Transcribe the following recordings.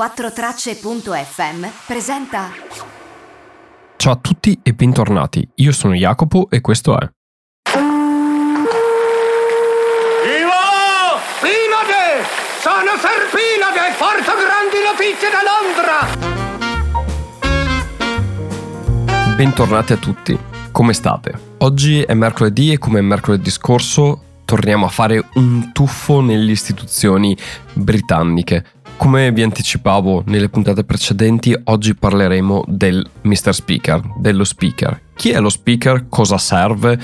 4tracce.fm presenta Ciao a tutti e bentornati. Io sono Jacopo e questo è! Sono Serpinade! Porto grandi notizie da Londra! Bentornati a tutti. Come state? Oggi è mercoledì e come mercoledì scorso torniamo a fare un tuffo nelle istituzioni britanniche. Come vi anticipavo nelle puntate precedenti, oggi parleremo del Mr. Speaker, dello speaker. Chi è lo speaker? Cosa serve?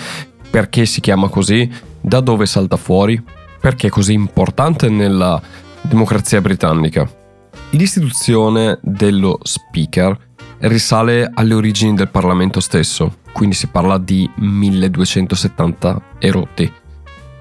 Perché si chiama così? Da dove salta fuori? Perché è così importante nella democrazia britannica? L'istituzione dello speaker risale alle origini del Parlamento stesso, quindi si parla di 1270 erotti.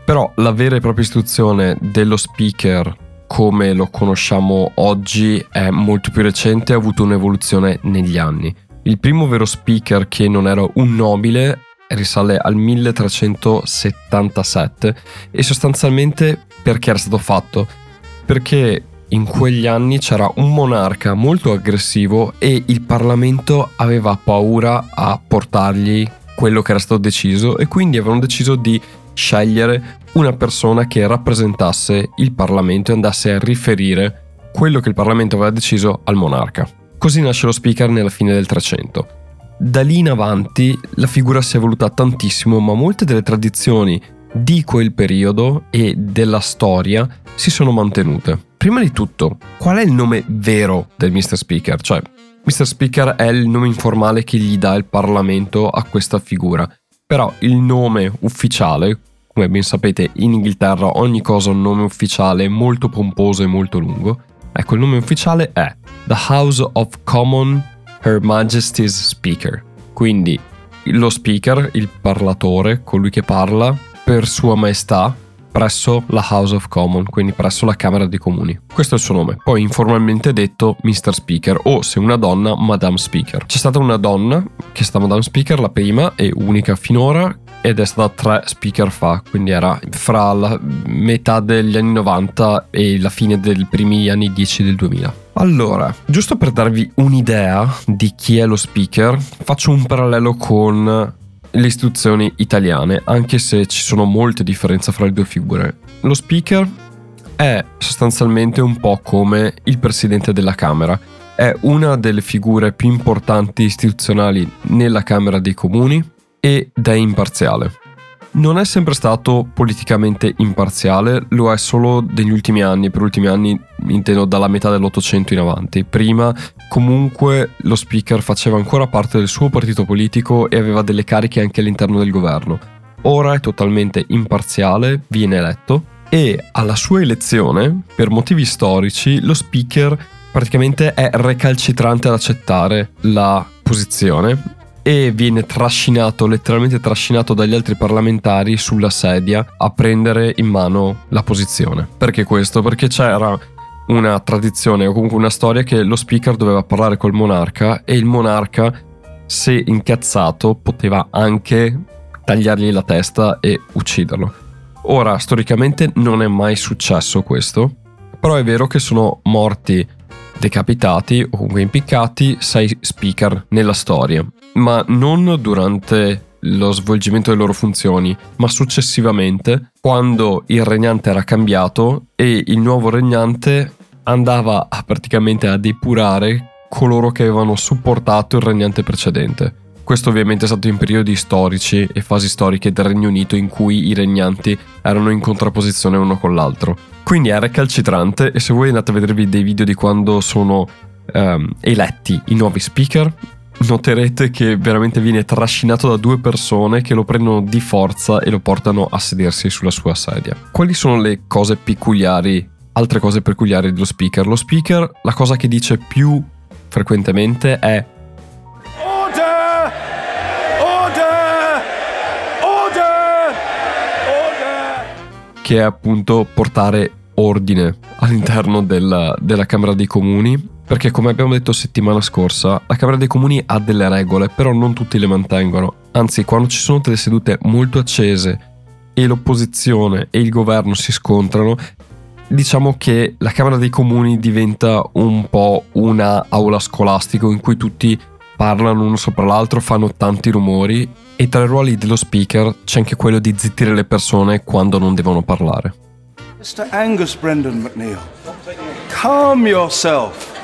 Però la vera e propria istituzione dello speaker come lo conosciamo oggi è molto più recente e ha avuto un'evoluzione negli anni. Il primo vero speaker che non era un nobile risale al 1377 e sostanzialmente perché era stato fatto? Perché in quegli anni c'era un monarca molto aggressivo e il Parlamento aveva paura a portargli quello che era stato deciso e quindi avevano deciso di scegliere una persona che rappresentasse il Parlamento e andasse a riferire quello che il Parlamento aveva deciso al monarca. Così nasce lo speaker nella fine del 300. Da lì in avanti la figura si è evoluta tantissimo, ma molte delle tradizioni di quel periodo e della storia si sono mantenute. Prima di tutto, qual è il nome vero del Mr. Speaker? Cioè, Mr. Speaker è il nome informale che gli dà il Parlamento a questa figura. Però il nome ufficiale, come ben sapete in Inghilterra ogni cosa ha un nome ufficiale molto pomposo e molto lungo, ecco il nome ufficiale è The House of Common Her Majesty's Speaker. Quindi lo speaker, il parlatore, colui che parla per Sua Maestà, presso la House of Commons, quindi presso la Camera dei Comuni. Questo è il suo nome, poi informalmente detto Mr. Speaker o se una donna Madame Speaker. C'è stata una donna che è stata Madame Speaker, la prima e unica finora, ed è stata tre speaker fa, quindi era fra la metà degli anni 90 e la fine dei primi anni 10 del 2000. Allora, giusto per darvi un'idea di chi è lo speaker, faccio un parallelo con le istituzioni italiane, anche se ci sono molte differenze fra le due figure. Lo speaker è sostanzialmente un po' come il presidente della Camera. È una delle figure più importanti istituzionali nella Camera dei Comuni ed è imparziale non è sempre stato politicamente imparziale, lo è solo degli ultimi anni, per ultimi anni intendo dalla metà dell'Ottocento in avanti. Prima comunque lo speaker faceva ancora parte del suo partito politico e aveva delle cariche anche all'interno del governo. Ora è totalmente imparziale, viene eletto e alla sua elezione, per motivi storici, lo speaker praticamente è recalcitrante ad accettare la posizione e viene trascinato, letteralmente trascinato dagli altri parlamentari sulla sedia a prendere in mano la posizione. Perché questo? Perché c'era una tradizione o comunque una storia che lo speaker doveva parlare col monarca e il monarca, se incazzato, poteva anche tagliargli la testa e ucciderlo. Ora, storicamente non è mai successo questo, però è vero che sono morti decapitati o comunque impiccati sei speaker nella storia, ma non durante lo svolgimento delle loro funzioni, ma successivamente, quando il regnante era cambiato e il nuovo regnante andava a, praticamente a depurare coloro che avevano supportato il regnante precedente. Questo ovviamente è stato in periodi storici e fasi storiche del Regno Unito in cui i regnanti erano in contrapposizione uno con l'altro. Quindi è recalcitrante e se voi andate a vedervi dei video di quando sono um, eletti i nuovi speaker, noterete che veramente viene trascinato da due persone che lo prendono di forza e lo portano a sedersi sulla sua sedia. Quali sono le cose peculiari, altre cose peculiari dello speaker? Lo speaker, la cosa che dice più frequentemente è Order! Order! Order! Order! che è appunto portare ordine all'interno della, della Camera dei Comuni. Perché come abbiamo detto settimana scorsa, la Camera dei Comuni ha delle regole, però non tutti le mantengono. Anzi, quando ci sono delle sedute molto accese e l'opposizione e il governo si scontrano, diciamo che la Camera dei Comuni diventa un po' una aula scolastica in cui tutti parlano uno sopra l'altro, fanno tanti rumori e tra i ruoli dello speaker c'è anche quello di zittire le persone quando non devono parlare. Mr. Angus Brendan McNeil, calm yourself.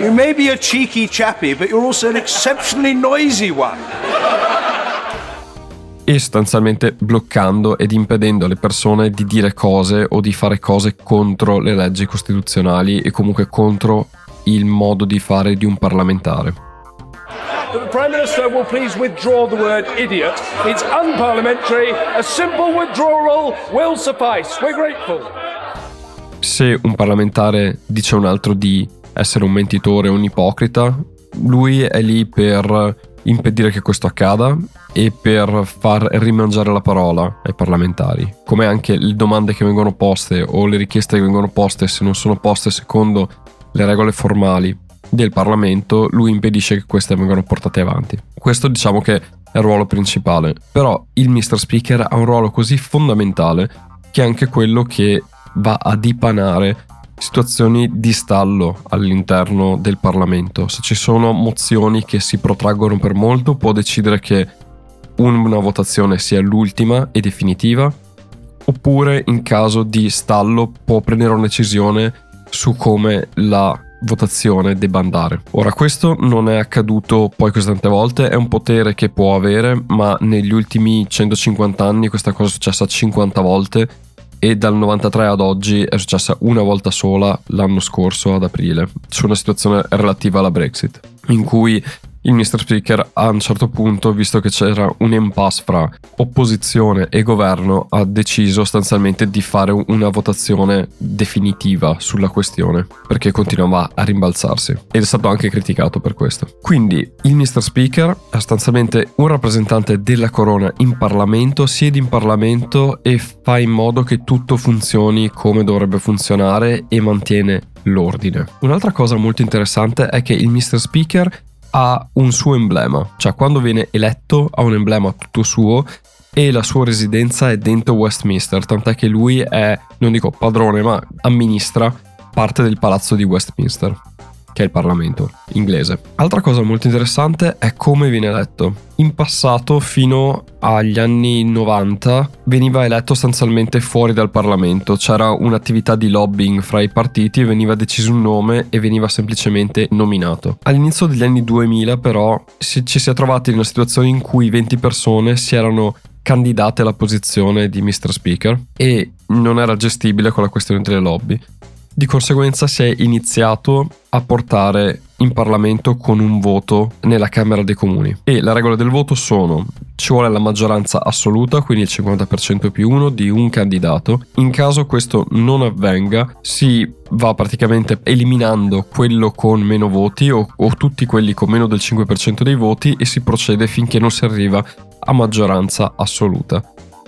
You may be a cheeky chappy, but you're also an exceptionally noisy one. E sostanzialmente bloccando ed impedendo alle persone di dire cose o di fare cose contro le leggi costituzionali e comunque contro il modo di fare di un parlamentare. The Prime Minister will please withdraw the word idiot. It's unparliamentary. A simple withdrawal will suffice. We're grateful. Se un parlamentare dice a un altro di essere un mentitore un ipocrita, lui è lì per impedire che questo accada e per far rimangiare la parola ai parlamentari. Come anche le domande che vengono poste o le richieste che vengono poste, se non sono poste secondo le regole formali del Parlamento, lui impedisce che queste vengano portate avanti. Questo diciamo che è il ruolo principale. Però il Mr. Speaker ha un ruolo così fondamentale che è anche quello che va a dipanare situazioni di stallo all'interno del Parlamento. Se ci sono mozioni che si protraggono per molto, può decidere che una votazione sia l'ultima e definitiva, oppure in caso di stallo può prendere una decisione su come la votazione debba andare. Ora questo non è accaduto poi così tante volte, è un potere che può avere, ma negli ultimi 150 anni questa cosa è successa 50 volte e dal 93 ad oggi è successa una volta sola l'anno scorso ad aprile, su una situazione relativa alla Brexit, in cui il Mr. Speaker a un certo punto, visto che c'era un impasse fra opposizione e governo, ha deciso sostanzialmente di fare una votazione definitiva sulla questione, perché continuava a rimbalzarsi ed è stato anche criticato per questo. Quindi il Mr. Speaker è sostanzialmente un rappresentante della corona in Parlamento, siede in Parlamento e fa in modo che tutto funzioni come dovrebbe funzionare e mantiene l'ordine. Un'altra cosa molto interessante è che il Mr. Speaker ha un suo emblema, cioè quando viene eletto ha un emblema tutto suo e la sua residenza è dentro Westminster, tant'è che lui è, non dico padrone, ma amministra parte del palazzo di Westminster che è il Parlamento inglese. Altra cosa molto interessante è come viene eletto. In passato, fino agli anni 90, veniva eletto sostanzialmente fuori dal Parlamento, c'era un'attività di lobbying fra i partiti, veniva deciso un nome e veniva semplicemente nominato. All'inizio degli anni 2000 però ci si è trovati in una situazione in cui 20 persone si erano candidate alla posizione di Mr. Speaker e non era gestibile con la questione delle lobby. Di conseguenza si è iniziato a portare in Parlamento con un voto nella Camera dei Comuni. E le regole del voto sono: ci vuole la maggioranza assoluta, quindi il 50% più uno di un candidato. In caso questo non avvenga, si va praticamente eliminando quello con meno voti o, o tutti quelli con meno del 5% dei voti e si procede finché non si arriva a maggioranza assoluta.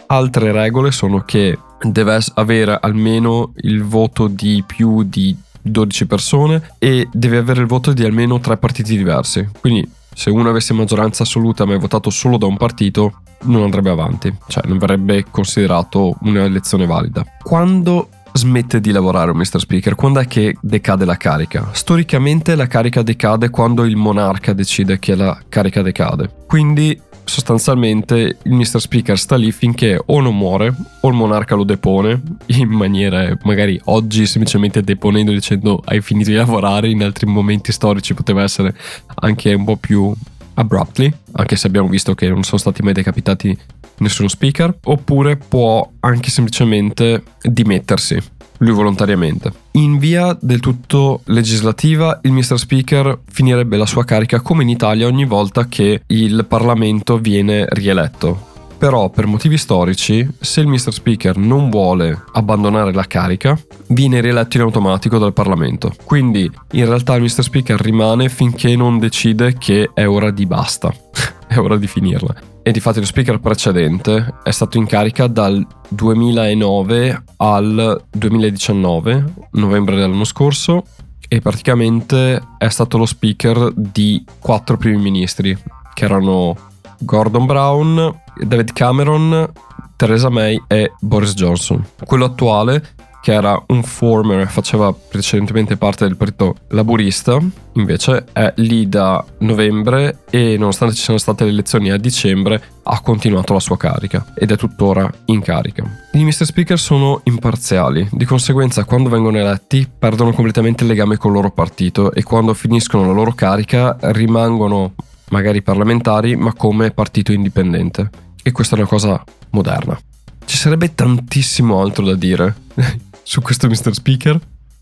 Altre regole sono che deve avere almeno il voto di più di 12 persone e deve avere il voto di almeno tre partiti diversi. Quindi se uno avesse maggioranza assoluta ma è votato solo da un partito, non andrebbe avanti, cioè non verrebbe considerato un'elezione valida. Quando smette di lavorare un Mr. Speaker? Quando è che decade la carica? Storicamente la carica decade quando il monarca decide che la carica decade. Quindi sostanzialmente il Mr. Speaker sta lì finché o non muore o il monarca lo depone in maniera magari oggi semplicemente deponendo dicendo hai finito di lavorare, in altri momenti storici poteva essere anche un po' più abruptly, anche se abbiamo visto che non sono stati mai decapitati nessuno speaker, oppure può anche semplicemente dimettersi lui volontariamente. In via del tutto legislativa, il Mr. Speaker finirebbe la sua carica come in Italia ogni volta che il Parlamento viene rieletto. Però per motivi storici, se il Mr. Speaker non vuole abbandonare la carica, viene rieletto in automatico dal Parlamento. Quindi in realtà il Mr. Speaker rimane finché non decide che è ora di basta, è ora di finirla e di fatto lo speaker precedente è stato in carica dal 2009 al 2019, novembre dell'anno scorso, e praticamente è stato lo speaker di quattro primi ministri, che erano Gordon Brown, David Cameron, Theresa May e Boris Johnson. Quello attuale che era un former, faceva precedentemente parte del partito laburista, invece è lì da novembre e nonostante ci siano state le elezioni a dicembre ha continuato la sua carica ed è tuttora in carica. I Mr. Speaker sono imparziali, di conseguenza quando vengono eletti perdono completamente il legame col loro partito e quando finiscono la loro carica rimangono magari parlamentari ma come partito indipendente. E questa è una cosa moderna. Ci sarebbe tantissimo altro da dire su questo Mr. Speaker,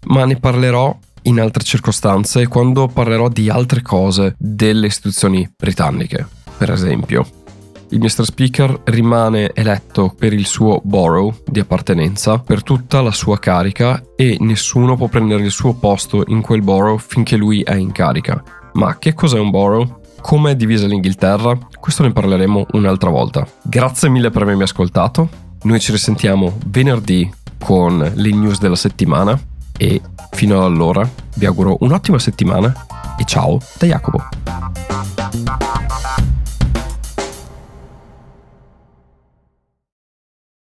ma ne parlerò in altre circostanze quando parlerò di altre cose delle istituzioni britanniche. Per esempio, il Mr. Speaker rimane eletto per il suo borough di appartenenza per tutta la sua carica e nessuno può prendere il suo posto in quel borough finché lui è in carica. Ma che cos'è un borough? Come è divisa l'Inghilterra? Questo ne parleremo un'altra volta. Grazie mille per avermi ascoltato. Noi ci risentiamo venerdì con le news della settimana e fino ad allora vi auguro un'ottima settimana e ciao da Jacopo.